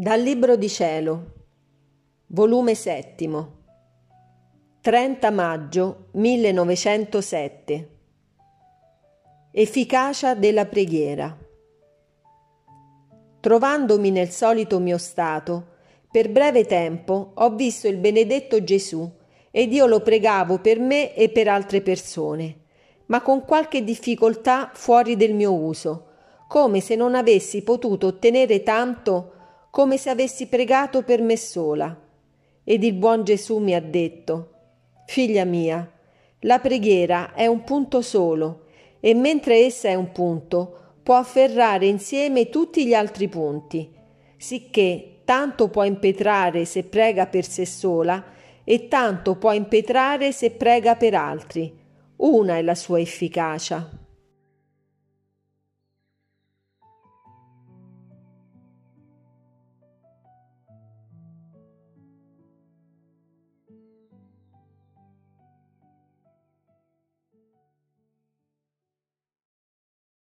Dal Libro di Cielo, volume settimo, 30 maggio 1907. Efficacia della preghiera. Trovandomi nel solito mio stato, per breve tempo ho visto il benedetto Gesù ed io lo pregavo per me e per altre persone, ma con qualche difficoltà fuori del mio uso, come se non avessi potuto ottenere tanto come se avessi pregato per me sola. Ed il buon Gesù mi ha detto, Figlia mia, la preghiera è un punto solo, e mentre essa è un punto, può afferrare insieme tutti gli altri punti, sicché tanto può impetrare se prega per sé sola, e tanto può impetrare se prega per altri. Una è la sua efficacia.